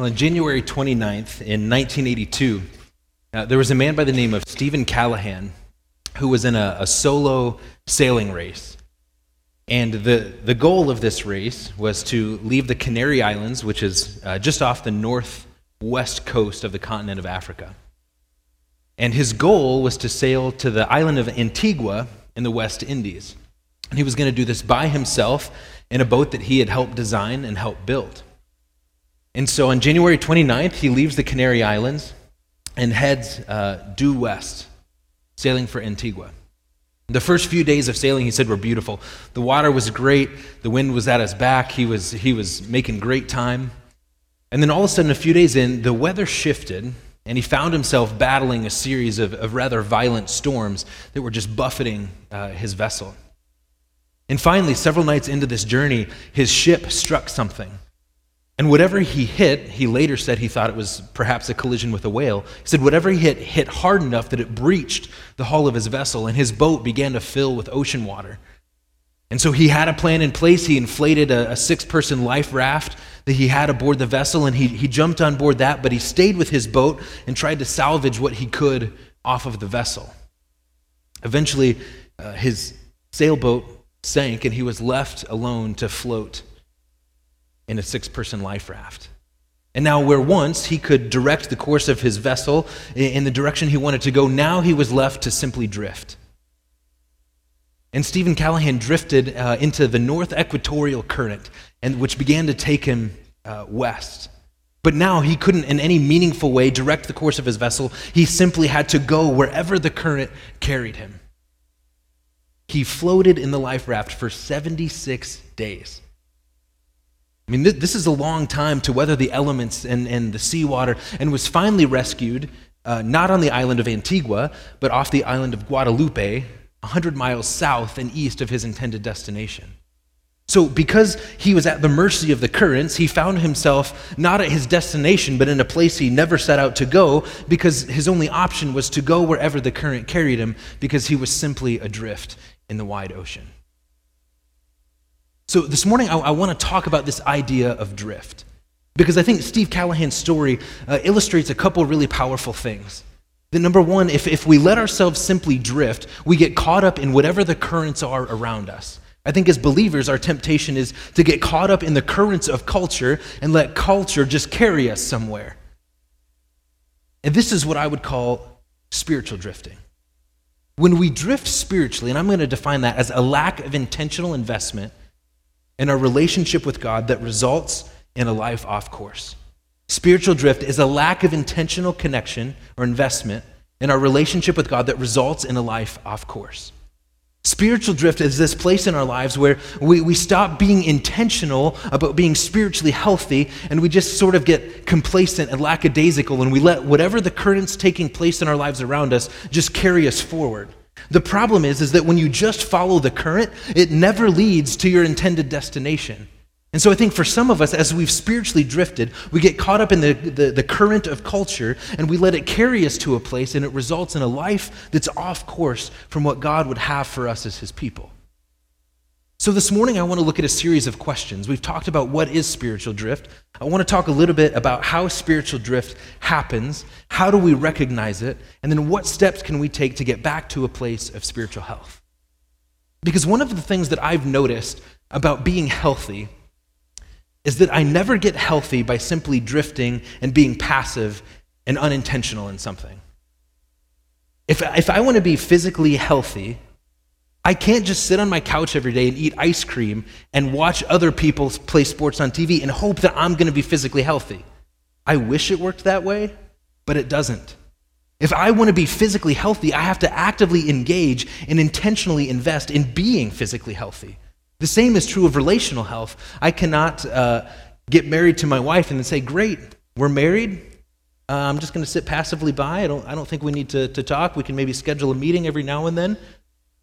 Well, on January 29th in 1982, uh, there was a man by the name of Steven Callahan who was in a, a solo sailing race. And the, the goal of this race was to leave the Canary Islands, which is uh, just off the northwest coast of the continent of Africa. And his goal was to sail to the island of Antigua in the West Indies. And he was going to do this by himself in a boat that he had helped design and help build. And so on January 29th, he leaves the Canary Islands and heads uh, due west, sailing for Antigua. The first few days of sailing, he said, were beautiful. The water was great. The wind was at his back. He was, he was making great time. And then all of a sudden, a few days in, the weather shifted, and he found himself battling a series of, of rather violent storms that were just buffeting uh, his vessel. And finally, several nights into this journey, his ship struck something. And whatever he hit, he later said he thought it was perhaps a collision with a whale. He said whatever he hit hit hard enough that it breached the hull of his vessel, and his boat began to fill with ocean water. And so he had a plan in place. He inflated a, a six person life raft that he had aboard the vessel, and he, he jumped on board that, but he stayed with his boat and tried to salvage what he could off of the vessel. Eventually, uh, his sailboat sank, and he was left alone to float in a six person life raft. And now, where once he could direct the course of his vessel in the direction he wanted to go, now he was left to simply drift. And Steven Callahan drifted uh, into the north equatorial current, and, which began to take him uh, west. But now he couldn't, in any meaningful way, direct the course of his vessel. He simply had to go wherever the current carried him. He floated in the life raft for 76 days. I mean, this is a long time to weather the elements and, and the seawater, and was finally rescued uh, not on the island of Antigua, but off the island of Guadeloupe, 100 miles south and east of his intended destination. So, because he was at the mercy of the currents, he found himself not at his destination, but in a place he never set out to go, because his only option was to go wherever the current carried him, because he was simply adrift in the wide ocean. So, this morning, I, I want to talk about this idea of drift, because I think Steve Callahan's story uh, illustrates a couple really powerful things. That number one, if, if we let ourselves simply drift, we get caught up in whatever the currents are around us. I think as believers, our temptation is to get caught up in the currents of culture and let culture just carry us somewhere. And this is what I would call spiritual drifting. When we drift spiritually, and I'm going to define that as a lack of intentional investment in our relationship with God that results in a life off course. Spiritual drift is a lack of intentional connection or investment in our relationship with God that results in a life off course. Spiritual drift is this place in our lives where we, we stop being intentional about being spiritually healthy and we just sort of get complacent and lackadaisical and we let whatever the currents taking place in our lives around us just carry us forward. The problem is, is that when you just follow the current, it never leads to your intended destination. And so I think for some of us, as we've spiritually drifted, we get caught up in the, the, the, current of culture and we let it carry us to a place, and it results in a life that's off course from what God would have for us as His people. So this morning, I want to look at a series of questions. We've talked about what is spiritual drift. I want to talk a little bit about how spiritual drift happens, how do we recognize it, and then what steps can we take to get back to a place of spiritual health. Because one of the things that I've noticed about being healthy is that I never get healthy by simply drifting and being passive and unintentional in something. If, if I want to be physically healthy, I can't just sit on my couch every day and eat ice cream and watch other people play sports on TV and hope that I'm going to be physically healthy. I wish it worked that way, but it doesn't. If I want to be physically healthy, I have to actively engage and intentionally invest in being physically healthy. The same is true of relational health. I cannot uh, get married to my wife and then say, Great, we're married. Uh, I'm just going to sit passively by. I don't, I don't think we need to, to talk. We can maybe schedule a meeting every now and then.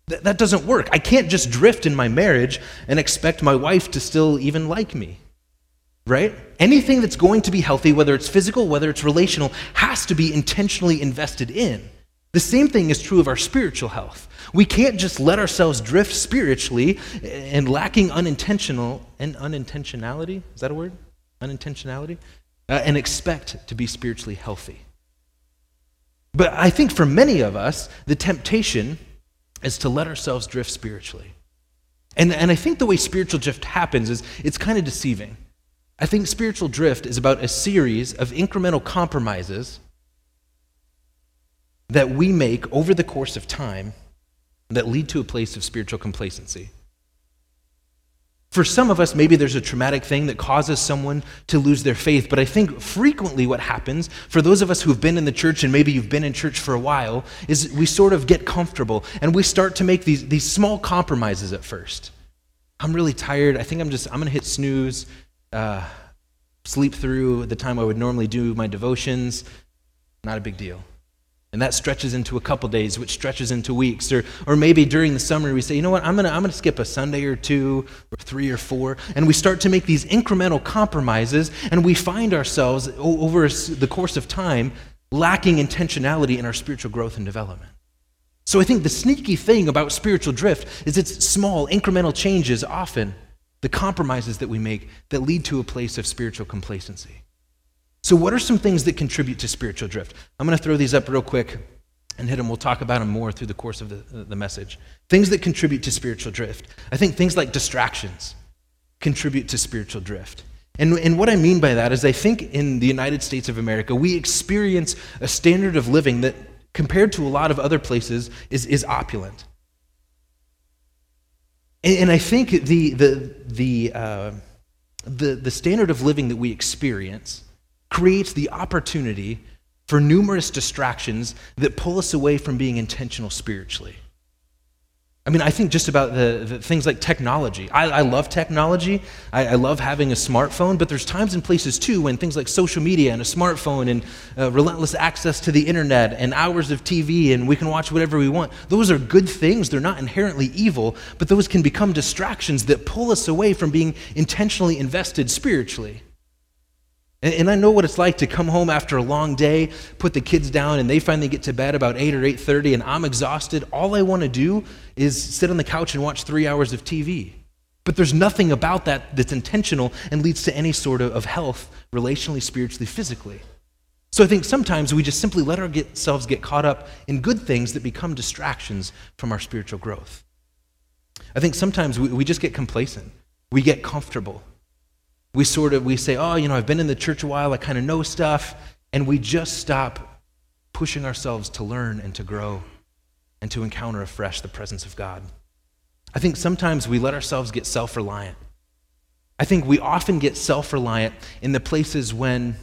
Th- that doesn't work. I can't just drift in my marriage and expect my wife to still even like me. Right? Anything that's going to be healthy, whether it's physical, whether it's relational, has to be intentionally invested in. The same thing is true of our spiritual health. We can't just let ourselves drift spiritually and lacking unintentional and unintentionality. Is that a word? Unintentionality? uh, and expect to be spiritually healthy. But I think for many of us, the temptation is to let ourselves drift spiritually. And, and I think the way spiritual drift happens is it's kind of deceiving. I think spiritual drift is about a series of incremental compromises that we make over the course of time that lead to a place of spiritual complacency. For some of us, maybe there's a traumatic thing that causes someone to lose their faith, but I think frequently what happens, for those of us who've been in the church and maybe you've been in church for a while, is we sort of get comfortable and we start to make these, these small compromises at first. I'm really tired. I think I'm just, I'm going to hit snooze, uh, sleep through the time I would normally do my devotions. Not a big deal. And that stretches into a couple days, which stretches into weeks. Or, or maybe during the summer, we say, you know what, I'm going to I'm going to skip a Sunday or two, or three or four. And we start to make these incremental compromises, and we find ourselves over the course of time lacking intentionality in our spiritual growth and development. So I think the sneaky thing about spiritual drift is it's small, incremental changes often, the compromises that we make that lead to a place of spiritual complacency. So, what are some things that contribute to spiritual drift? I'm going to throw these up real quick and hit them. We'll talk about them more through the course of the, the message. Things that contribute to spiritual drift. I think things like distractions contribute to spiritual drift. And, and what I mean by that is, I think in the United States of America, we experience a standard of living that, compared to a lot of other places, is, is opulent. And, and I think the, the, the, uh, the, the standard of living that we experience creates the opportunity for numerous distractions that pull us away from being intentional spiritually. I mean, I think just about the, the things like technology. I, I love technology. I, I, love having a smartphone, but there's times and places too when things like social media and a smartphone and uh, relentless access to the internet and hours of TV and we can watch whatever we want. Those are good things. They're not inherently evil, but those can become distractions that pull us away from being intentionally invested spiritually. And, and, I know what it's like to come home after a long day, put the kids down, and they finally get to bed about 8 or 8.30, and I'm exhausted. All I want to do is sit on the couch and watch three hours of TV. But there's nothing about that that's intentional and leads to any sort of, health, relationally, spiritually, physically. So I think sometimes we just simply let ourselves get caught up in good things that become distractions from our spiritual growth. I think sometimes we, we just get complacent. We get comfortable we sort of we say oh you know i've been in the church a while i kind of know stuff and we just stop pushing ourselves to learn and to grow and to encounter afresh the presence of god. I think sometimes we let ourselves get self-reliant. I think we often get self-reliant in the places when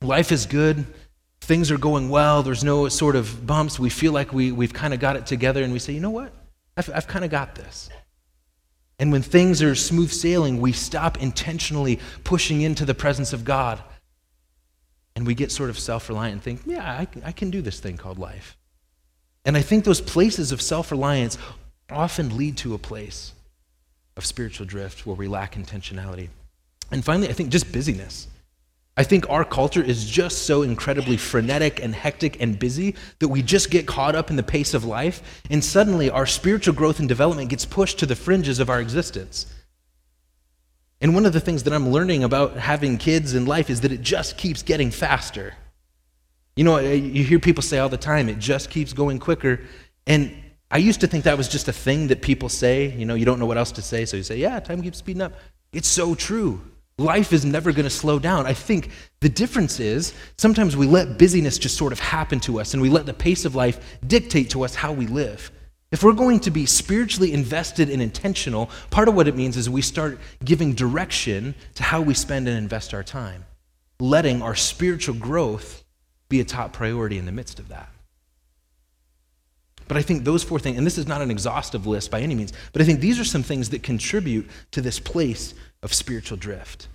life is good things are going well there's no sort of bumps we feel like we, we've kind of got it together and we say you know what? I've, I've kind of got this and when things are smooth sailing, we stop intentionally pushing into the presence of God. And we get sort of self reliant and think, yeah, I, I can do this thing called life. And I think those places of self reliance often lead to a place of spiritual drift where we lack intentionality. And finally, I think just busyness. I think our culture is just so incredibly frenetic and hectic and busy that we just get caught up in the pace of life, and suddenly our spiritual growth and development gets pushed to the fringes of our existence. And one of the things that I'm learning about having kids in life is that it just keeps getting faster. You know, you hear people say all the time, it just keeps going quicker. And I used to think that was just a thing that people say. You know, you don't know what else to say, so you say, yeah, time keeps speeding up. It's so true. Life is never going to slow down. I think the difference is sometimes we let busyness just sort of happen to us and we let the pace of life dictate to us how we live. If we're going to be spiritually invested and intentional, part of what it means is we start giving direction to how we spend and invest our time, letting our spiritual growth be a top priority in the midst of that. But I think those four things, and this is not an exhaustive list by any means, but I think these are some things that contribute to this place of spiritual drift.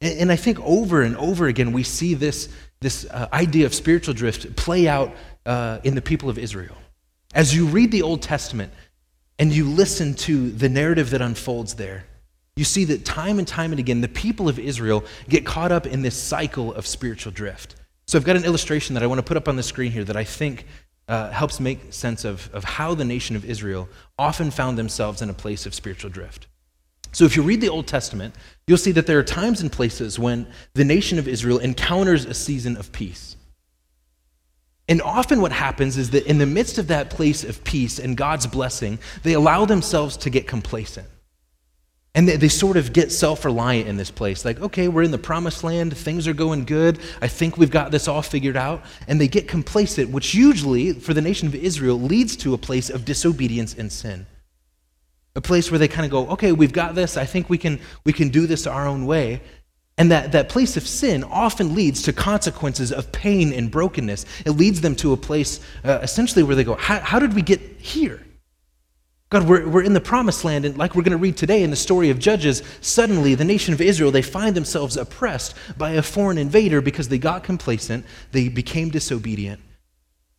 And, and I think over and over again, we see this, this uh, idea of spiritual drift play out uh, in the people of Israel. As you read the Old Testament and you listen to the narrative that unfolds there, you see that time and time and again, the people of Israel get caught up in this cycle of spiritual drift. So I've got an illustration that I want to put up on the screen here that I think uh, helps make sense of, of how the nation of Israel often found themselves in a place of spiritual drift. So if you read the Old Testament, you'll see that there are times and places when the nation of Israel encounters a season of peace. And often what happens is that in the midst of that place of peace and God's blessing, they allow themselves to get complacent. And they, they sort of get self reliant in this place. Like, okay, we're in the promised land, things are going good, I think we've got this all figured out. And they get complacent, which usually, for the nation of Israel, leads to a place of disobedience and sin. A place where they kind of go, okay, we've got this, I think we can, we can do this our own way. And that, that place of sin often leads to consequences of pain and brokenness. It leads them to a place uh, essentially where they go, how, did we get here? God, we're, we're in the promised land, and like we're going to read today in the story of Judges, suddenly the nation of Israel, they find themselves oppressed by a foreign invader because they got complacent, they became disobedient,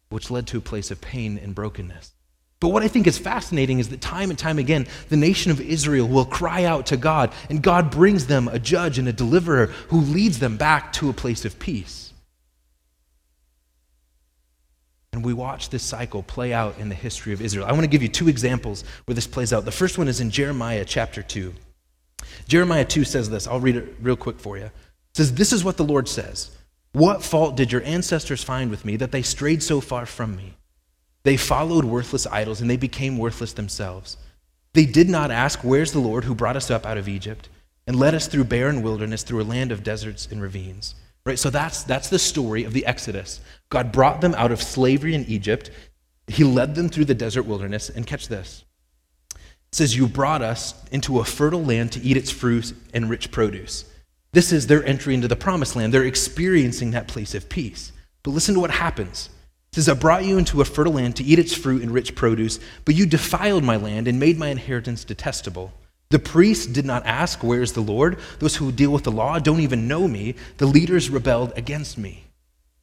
which led to a place of pain and brokenness. But what I think is fascinating is that time and time again, the nation of Israel will cry out to God, and God brings them a judge and a deliverer who leads them back to a place of peace. And we watch this cycle play out in the history of Israel. I want to give you two examples where this plays out. The first one is in Jeremiah chapter 2. Jeremiah 2 says this. I'll read it real quick for you. It says, This is what the Lord says What fault did your ancestors find with me that they strayed so far from me? They followed worthless idols and they became worthless themselves. They did not ask, Where's the Lord who brought us up out of Egypt and led us through barren wilderness, through a land of deserts and ravines? Right? So that's, that's the story of the Exodus. God brought them out of slavery in Egypt. He led them through the desert wilderness. And catch this it says, You brought us into a fertile land to eat its fruit and rich produce. This is their entry into the promised land. They're experiencing that place of peace. But listen to what happens. It says, I brought you into a fertile land to eat its fruit and rich produce, but you defiled my land and made my inheritance detestable. The priests did not ask, Where's the Lord? Those who deal with the law don't even know me. The leaders rebelled against me.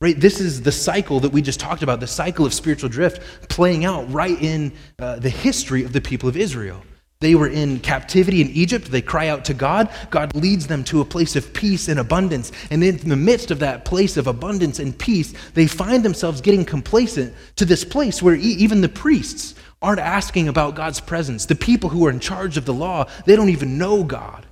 Right? This is the cycle that we just talked about, the cycle of spiritual drift playing out right in uh, the history of the people of Israel. They were in captivity in Egypt. They cry out to God. God leads them to a place of peace and abundance. And in the midst of that place of abundance and peace, they find themselves getting complacent to this place where even the priests aren't asking about God's presence. The people who are in charge of the law, they don't even know God.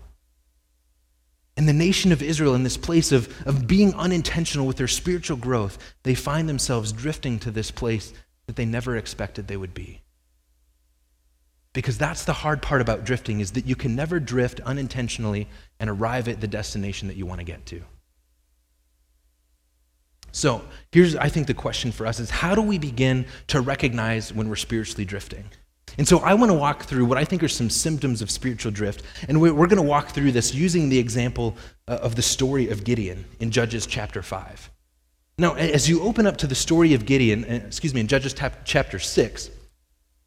And the nation of Israel, in this place of, of being unintentional with their spiritual growth, they find themselves drifting to this place that they never expected they would be. Because that's the hard part about drifting is that you can never drift unintentionally and arrive at the destination that you want to get to. So here's, I think, the question for us is how do we begin to recognize when we're spiritually drifting? And so I want to walk through what I think are some symptoms of spiritual drift. And we're, going to walk through this using the example uh, of the story of Gideon in Judges chapter 5. Now, as you open up to the story of Gideon, uh, excuse me, in Judges chapter 6,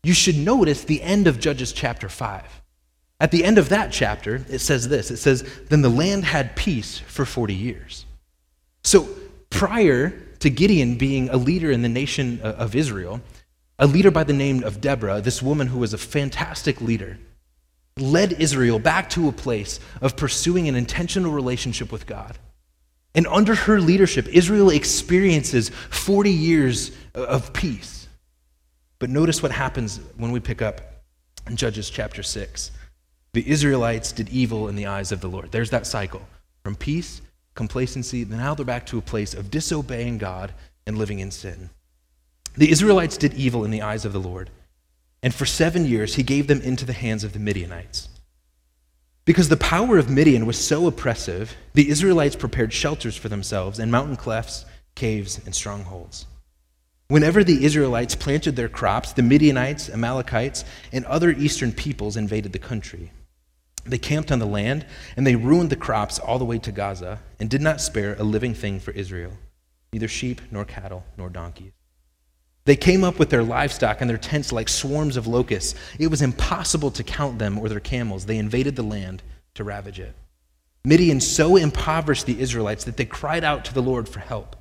you should notice the end of Judges chapter 5. At the end of that chapter, it says this it says, Then the land had peace for 40 years. So prior to Gideon being a leader in the nation uh, of Israel, a leader by the name of Deborah, this woman who was a fantastic leader, led Israel back to a place of pursuing an intentional relationship with God. And under her leadership, Israel experiences 40 years of peace. But notice what happens when we pick up in Judges chapter 6. The Israelites did evil in the eyes of the Lord. There's that cycle from peace complacency, now they're back to a place of disobeying God and living in sin. The Israelites did evil in the eyes of the Lord, and for seven years he gave them into the hands of the Midianites. Because the power of Midian was so oppressive, the Israelites prepared shelters for themselves in mountain clefts, caves, and strongholds. Whenever the Israelites planted their crops, the Midianites, Amalekites, and other eastern peoples invaded the country. They camped on the land, and they ruined the crops all the way to Gaza, and did not spare a living thing for Israel, neither sheep, nor cattle, nor donkeys. They came up with their livestock and their tents like swarms of locusts. It was impossible to count them or their camels. They invaded the land to ravage it. Midian so impoverished the Israelites that they cried out to the Lord for help.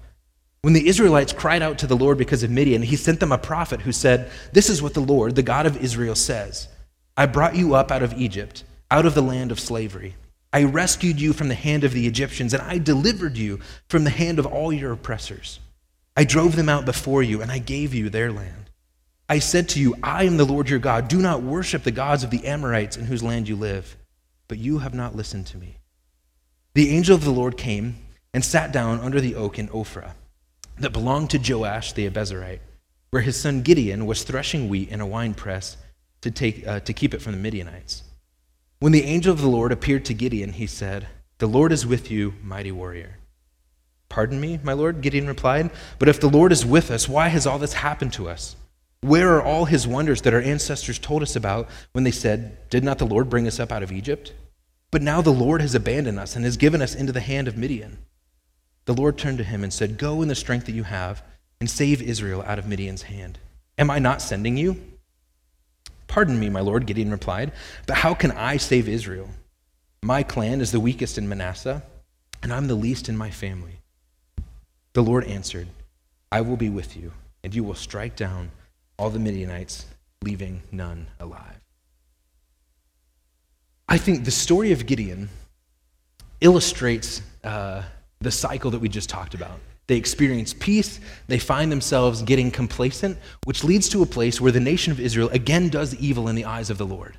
When the Israelites cried out to the Lord because of Midian, he sent them a prophet who said, This is what the Lord, the God of Israel, says I brought you up out of Egypt out of the land of slavery. I rescued you from the hand of the Egyptians, and I delivered you from the hand of all your oppressors. I drove them out before you, and I gave you their land. I said to you, I am the Lord your God. Do not worship the gods of the Amorites in whose land you live. but you have not listened to me. The angel of the Lord came and sat down under the oak in Ophrah that belonged to Joash the Abiezrite, where his son Gideon was threshing wheat in a winepress to, take, uh, to keep it from the Midianites. When the angel of the Lord appeared to Gideon, he said, The Lord is with you, mighty warrior. Pardon me, my Lord, Gideon replied, but if the Lord is with us, why has all this happened to us? Where are all his wonders that our ancestors told us about when they said, Did not the Lord bring us up out of Egypt? But now the Lord has abandoned us and has given us into the hand of Midian. The Lord turned to him and said, Go in the strength that you have and save Israel out of Midian's hand. Am I not sending you? Pardon me, my Lord, Gideon replied, but how can I save Israel? My clan is the weakest in Manasseh, and I'm the least in my family. The Lord answered, I will be with you, and you will strike down all the Midianites, leaving none alive. I think the story of Gideon illustrates uh, the cycle that we just talked about. They experience peace, they find themselves getting complacent, which leads to a place where the nation of Israel again does evil in the eyes of the Lord.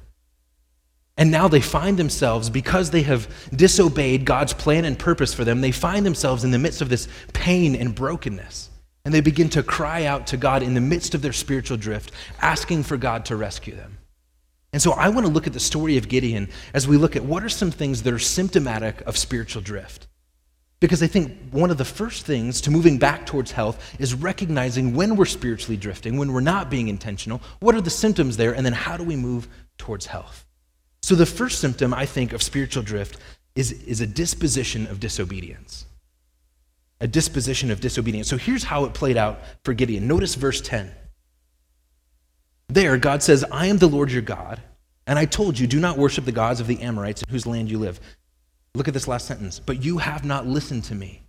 And now they find themselves, because they have disobeyed God's plan and purpose for them, they find themselves in the midst of this pain and brokenness. And they begin to cry out to God in the midst of their spiritual drift, asking for God to rescue them. And so I want to look at the story of Gideon as we look at what are some things that are symptomatic of spiritual drift. Because I think one of the first things to moving back towards health is recognizing when we're spiritually drifting, when we're not being intentional, what are the symptoms there, and then how do we move towards health? So, the first symptom, I think, of spiritual drift is, is a disposition of disobedience. A disposition of disobedience. So, here's how it played out for Gideon. Notice verse 10. There, God says, I am the Lord your God, and I told you, do not worship the gods of the Amorites in whose land you live. Look at this last sentence. But you have not listened to me.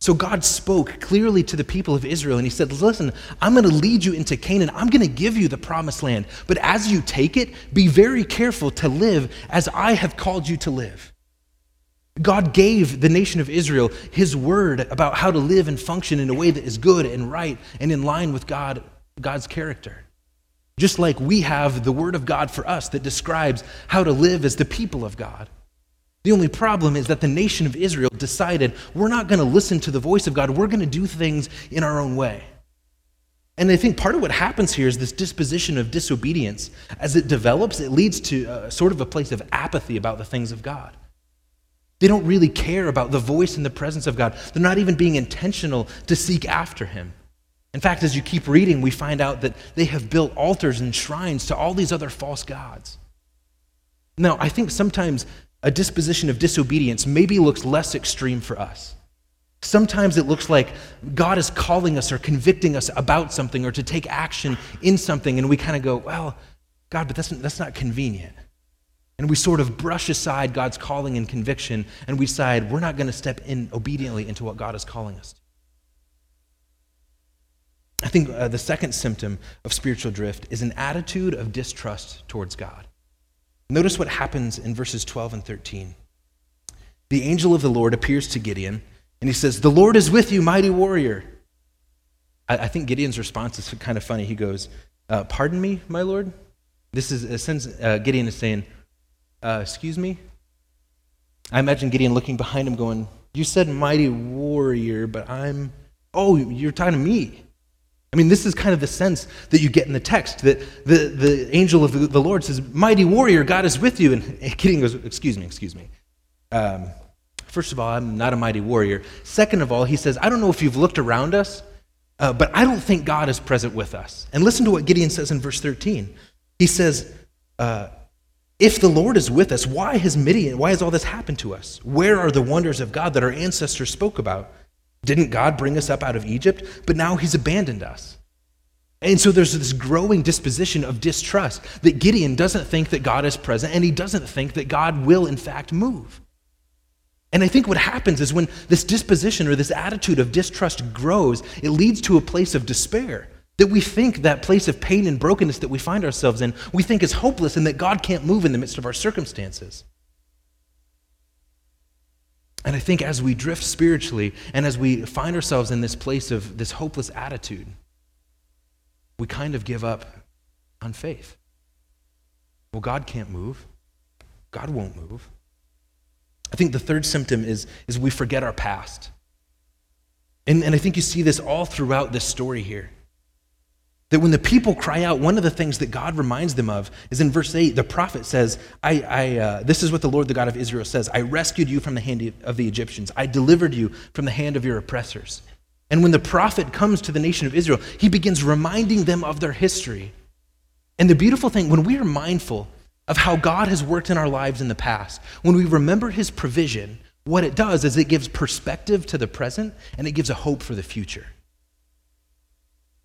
So God spoke clearly to the people of Israel, and He said, Listen, I'm going to lead you into Canaan. I'm going to give you the promised land. But as you take it, be very careful to live as I have called you to live. God gave the nation of Israel His word about how to live and function in a way that is good and right and in line with God, God's character. Just like we have the Word of God for us that describes how to live as the people of God. The only problem is that the nation of Israel decided we're not going to listen to the voice of God, we're going to do things in our own way. And I think part of what happens here is this disposition of disobedience. As it develops, it leads to a, sort of a place of apathy about the things of God. They don't really care about the voice and the presence of God. They're not even being intentional to seek after Him. In fact, as you keep reading, we find out that they have built altars and shrines to all these other false gods. Now, I think sometimes a disposition of disobedience maybe looks less extreme for us. Sometimes it looks like God is calling us or convicting us about something or to take action in something, and we kind of go, well, God, but that's, that's not convenient. And we sort of brush aside God's calling and conviction, and we decide we're not going to step in obediently into what God is calling us to. I think uh, the second symptom of spiritual drift is an attitude of distrust towards God. Notice what happens in verses 12 and 13. The angel of the Lord appears to Gideon, and he says, The Lord is with you, mighty warrior. I, I think Gideon's response is kind of funny. He goes, uh, Pardon me, my Lord? This is, a sense, uh, Gideon is saying, uh, Excuse me? I imagine Gideon looking behind him going, You said mighty warrior, but I'm, oh, you're talking to me. I mean, this is kind of the sense that you get in the text that the, the angel of the Lord says, Mighty warrior, God is with you. And Gideon goes, Excuse me, excuse me. Um, first of all, I'm not a mighty warrior. Second of all, he says, I don't know if you've looked around us, uh, but I don't think God is present with us. And listen to what Gideon says in verse 13. He says, uh, if the Lord is with us, why has Midian, why has all this happened to us? Where are the wonders of God that our ancestors spoke about? Didn't God bring us up out of Egypt? But now he's abandoned us. And so there's this growing disposition of distrust that Gideon doesn't think that God is present and he doesn't think that God will, in fact, move. And I think what happens is when this disposition or this attitude of distrust grows, it leads to a place of despair. That we think that place of pain and brokenness that we find ourselves in, we think is hopeless and that God can't move in the midst of our circumstances. And I think as we drift spiritually and as we find ourselves in this place of this hopeless attitude, we kind of give up on faith. Well, God can't move. God won't move. I think the third symptom is, is we forget our past. And, and I think you see this all throughout this story here. That when the people cry out, one of the things that God reminds them of is in verse 8, the prophet says, I, I, uh, This is what the Lord, the God of Israel, says I rescued you from the hand of the Egyptians, I delivered you from the hand of your oppressors. And when the prophet comes to the nation of Israel, he begins reminding them of their history. And the beautiful thing, when we are mindful of how God has worked in our lives in the past, when we remember his provision, what it does is it gives perspective to the present and it gives a hope for the future.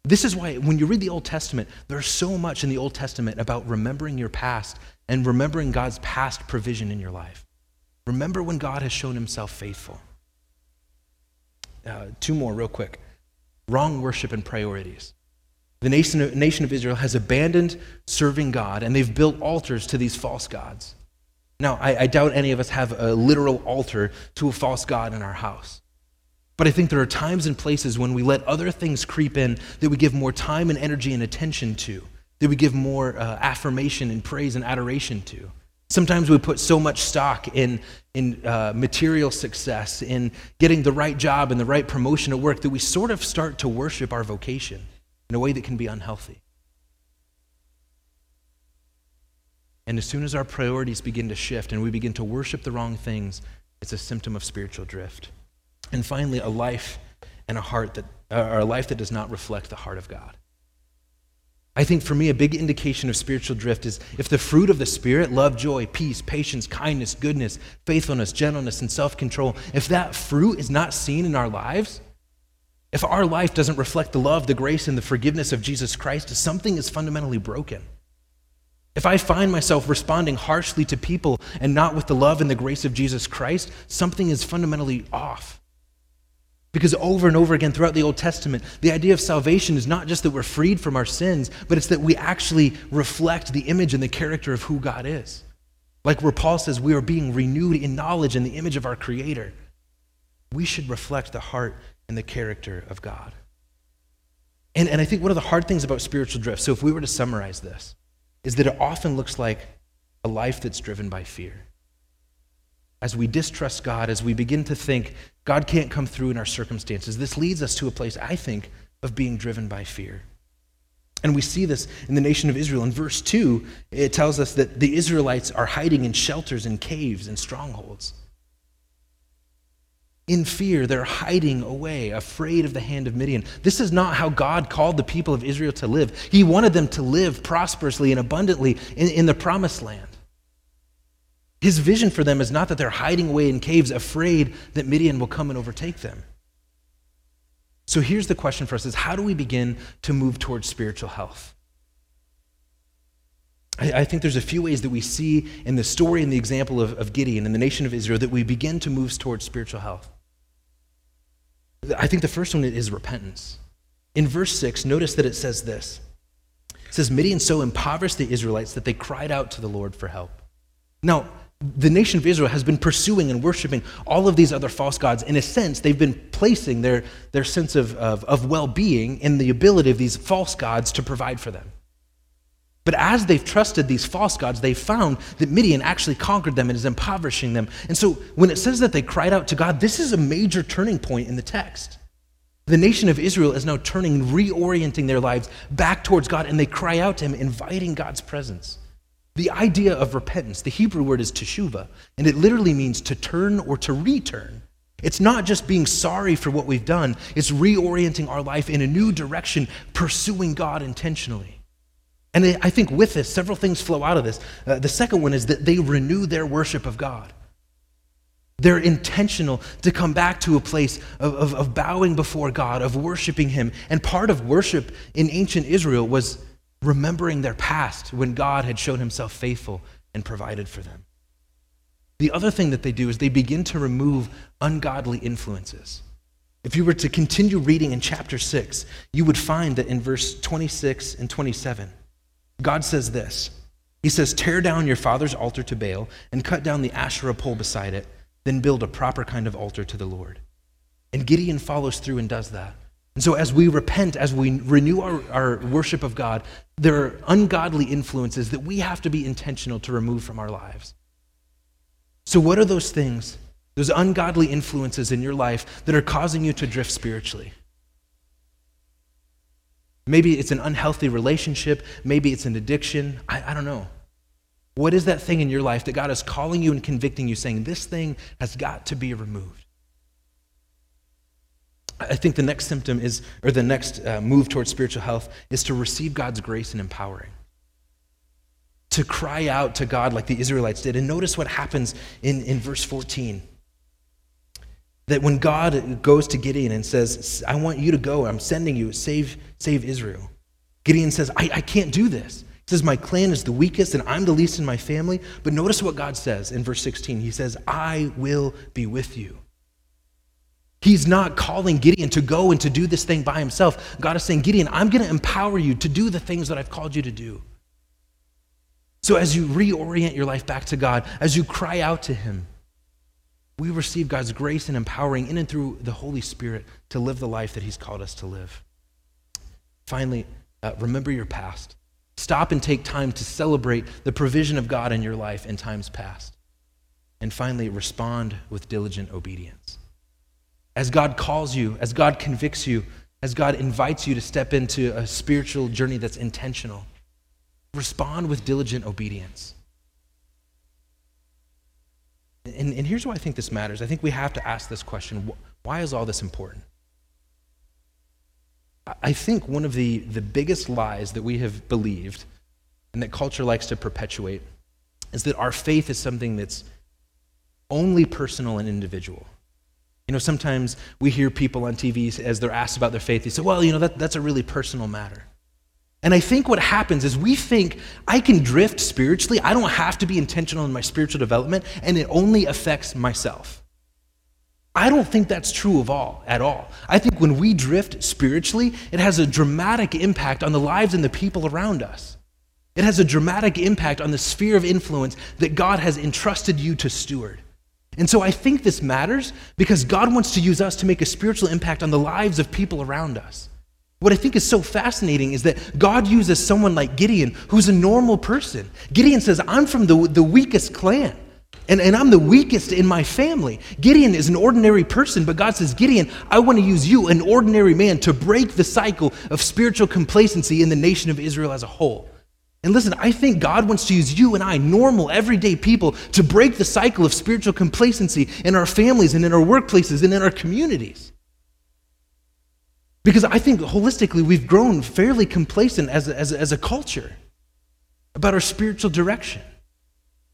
This is why when you read the Old Testament, there's so much in the Old Testament about remembering your past and remembering God's past provision in your life. Remember when God has shown himself faithful. Uh, two more, real quick. Wrong worship and priorities. The nation of, nation of Israel has abandoned serving God and they've built altars to these false gods. Now, I, I doubt any of us have a literal altar to a false god in our house. But I think there are times and places when we let other things creep in that we give more time and energy and attention to, that we give more uh, affirmation and praise and adoration to. Sometimes we put so much stock in, in uh, material success, in getting the right job and the right promotion at work, that we sort of start to worship our vocation in a way that can be unhealthy. And as soon as our priorities begin to shift and we begin to worship the wrong things, it's a symptom of spiritual drift. And finally, a life and a heart that, uh, or a life that does not reflect the heart of God. I think for me, a big indication of spiritual drift is if the fruit of the Spirit, love, joy, peace, patience, kindness, goodness, faithfulness, gentleness, and self control, if that fruit is not seen in our lives, if our life doesn't reflect the love, the grace, and the forgiveness of Jesus Christ, something is fundamentally broken. If I find myself responding harshly to people and not with the love and the grace of Jesus Christ, something is fundamentally off. Because over and over again throughout the Old Testament, the idea of salvation is not just that we're freed from our sins, but it's that we actually reflect the image and the character of who God is. Like where Paul says, we are being renewed in knowledge in the image of our Creator. We should reflect the heart and the character of God. And, and I think one of the hard things about spiritual drift, so if we were to summarize this, is that it often looks like a life that's driven by fear as we distrust God, as we begin to think God can't come through in our circumstances, this leads us to a place, I think, of being driven by fear. And we see this in the nation of Israel. In verse 2, it tells us that the Israelites are hiding in shelters and caves and strongholds. In fear, they're hiding away, afraid of the hand of Midian. This is not how God called the people of Israel to live. He wanted them to live prosperously and abundantly in, in the promised land. His vision for them is not that they're hiding away in caves, afraid that Midian will come and overtake them. So here's the question for us is how do we begin to move towards spiritual health? I, I think there's a few ways that we see in the story and the example of, of Gideon and the nation of Israel that we begin to move towards spiritual health. I think the first one is repentance. In verse 6, notice that it says this. It says, Midian so impoverished the Israelites that they cried out to the Lord for help. Now, the nation of Israel has been pursuing and worshiping all of these other false gods. In a sense, they've been placing their, their sense of, of, of well being in the ability of these false gods to provide for them. But as they've trusted these false gods, they've found that Midian actually conquered them and is impoverishing them. And so when it says that they cried out to God, this is a major turning point in the text. The nation of Israel is now turning, reorienting their lives back towards God, and they cry out to Him, inviting God's presence. The idea of repentance, the Hebrew word is teshuva, and it literally means to turn or to return. It's not just being sorry for what we've done, it's reorienting our life in a new direction, pursuing God intentionally. And I think with this, several things flow out of this. Uh, the second one is that they renew their worship of God. They're intentional to come back to a place of, of, of bowing before God, of worshiping Him. And part of worship in ancient Israel was remembering their past when God had shown himself faithful and provided for them. The other thing that they do is they begin to remove ungodly influences. If you were to continue reading in chapter 6, you would find that in verse 26 and 27, God says this He says, Tear down your father's altar to Baal and cut down the Asherah pole beside it, then build a proper kind of altar to the Lord. And Gideon follows through and does that. And so, as we repent, as we renew our, our worship of God, there are ungodly influences that we have to be intentional to remove from our lives. So, what are those things, those ungodly influences in your life that are causing you to drift spiritually? Maybe it's an unhealthy relationship. Maybe it's an addiction. I, I, don't know. What is that thing in your life that God is calling you and convicting you, saying, this thing has got to be removed? I think the next symptom is, or the next uh, move towards spiritual health is to receive God's grace and empowering. To cry out to God like the Israelites did. And notice what happens in, in verse 14 that when God goes to Gideon and says, I want you to go, I'm sending you, save, save Israel, Gideon says, I, I can't do this. He says, My clan is the weakest and I'm the least in my family. But notice what God says in verse 16. He says, I will be with you. He's not calling Gideon to go and to do this thing by himself. God is saying, Gideon, I'm going to empower you to do the things that I've called you to do. So as you reorient your life back to God, as you cry out to Him, we receive God's grace and empowering in and through the Holy Spirit to live the life that He's called us to live. Finally, uh, remember your past. Stop and take time to celebrate the provision of God in your life in times past. And finally, respond with diligent obedience. As God calls you, as God convicts you, as God invites you to step into a spiritual journey that's intentional, respond with diligent obedience. And, and here's why I think this matters. I think we have to ask this question why is all this important? I think one of the, the biggest lies that we have believed and that culture likes to perpetuate is that our faith is something that's only personal and individual. You know, sometimes we hear people on TV as they're asked about their faith, they say, well, you know, that, that's a really personal matter. And I think what happens is we think I can drift spiritually. I don't have to be intentional in my spiritual development, and it only affects myself. I don't think that's true of all at all. I think when we drift spiritually, it has a dramatic impact on the lives and the people around us. It has a dramatic impact on the sphere of influence that God has entrusted you to steward. And so I think this matters because God wants to use us to make a spiritual impact on the lives of people around us. What I think is so fascinating is that God uses someone like Gideon, who's a normal person. Gideon says, I'm from the, the weakest clan, and, and I'm the weakest in my family. Gideon is an ordinary person, but God says, Gideon, I want to use you, an ordinary man, to break the cycle of spiritual complacency in the nation of Israel as a whole. And listen, I think God wants to use you and I, normal, everyday people, to break the cycle of spiritual complacency in our families and in our workplaces and in our communities. Because I think holistically we've grown fairly complacent as a, as a, as a culture about our spiritual direction.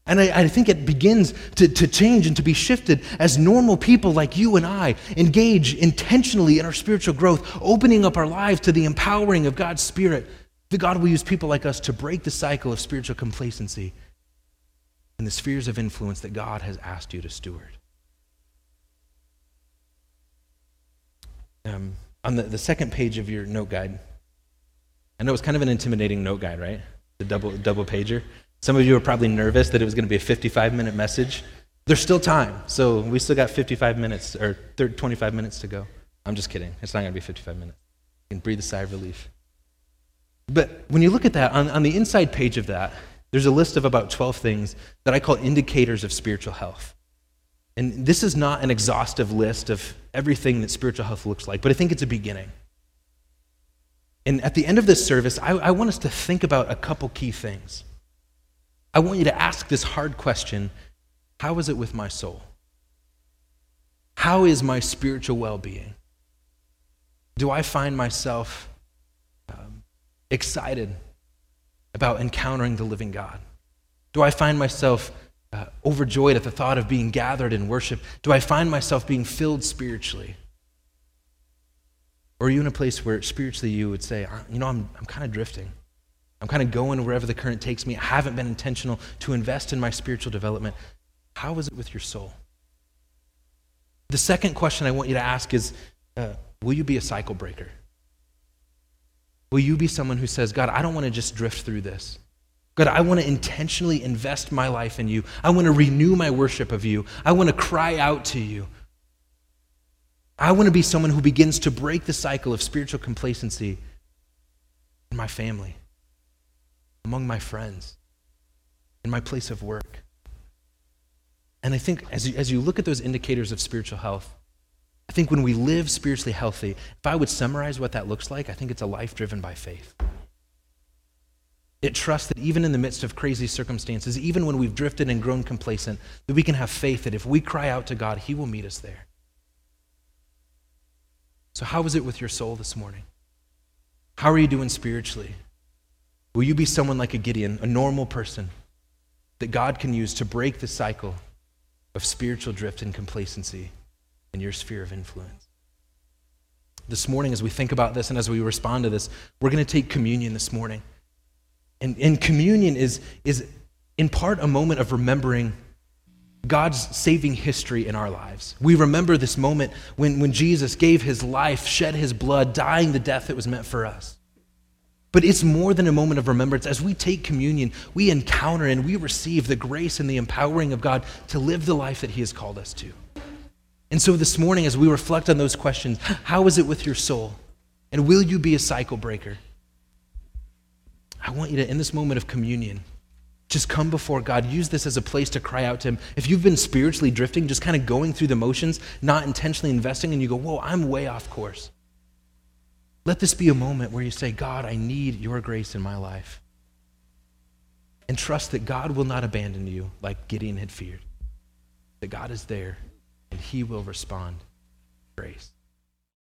And I, I, think it begins to, to change and to be shifted as normal people like you and I engage intentionally in our spiritual growth, opening up our lives to the empowering of God's Spirit. That God will use people like us to break the cycle of spiritual complacency in the spheres of influence that God has asked you to steward. Um, on the, the second page of your note guide, I know it's kind of an intimidating note guide, right? The double, double pager. Some of you are probably nervous that it was going to be a 55 minute message. There's still time, so we still got 55 minutes or 30, 25 minutes to go. I'm just kidding. It's not going to be 55 minutes. You can breathe a sigh of relief. But when you look at that, on, on the inside page of that, there's a list of about 12 things that I call indicators of spiritual health. And this is not an exhaustive list of everything that spiritual health looks like, but I think it's a beginning. And at the end of this service, I, I want us to think about a couple key things. I want you to ask this hard question How is it with my soul? How is my spiritual well being? Do I find myself excited about encountering the living God? Do I find myself uh, overjoyed at the thought of being gathered in worship? Do I find myself being filled spiritually? Or are you in a place where spiritually you would say, you know, I'm, I'm kind of drifting. I'm kind of going wherever the current takes me. I haven't been intentional to invest in my spiritual development. How is it with your soul? The second question I want you to ask is uh, Will you be a cycle breaker? Will you be someone who says, God, I don't want to just drift through this? God, I want to intentionally invest my life in you. I want to renew my worship of you. I want to cry out to you. I want to be someone who begins to break the cycle of spiritual complacency in my family, among my friends, in my place of work. And I think as you, as you look at those indicators of spiritual health, I think when we live spiritually healthy, if I would summarize what that looks like, I think it's a life driven by faith. It trusts that even in the midst of crazy circumstances, even when we've drifted and grown complacent, that we can have faith that if we cry out to God, He will meet us there. So, how is it with your soul this morning? How are you doing spiritually? Will you be someone like a Gideon, a normal person that God can use to break the cycle of spiritual drift and complacency in your sphere of influence? This morning, as we think about this and as we respond to this, we're going to take communion this morning. And, and communion is, is in part a moment of remembering God's saving history in our lives. We remember this moment when, when Jesus gave his life, shed his blood, dying the death that was meant for us. But it's more than a moment of remembrance. As we take communion, we encounter and we receive the grace and the empowering of God to live the life that he has called us to. And so this morning, as we reflect on those questions, how is it with your soul? And will you be a cycle breaker? I want you to, in this moment of communion, just come before God. Use this as a place to cry out to Him. If you've been spiritually drifting, just kind of going through the motions, not intentionally investing, and you go, Whoa, I'm way off course. Let this be a moment where you say, God, I need your grace in my life. And trust that God will not abandon you like Gideon had feared, that God is there and He will respond. Grace.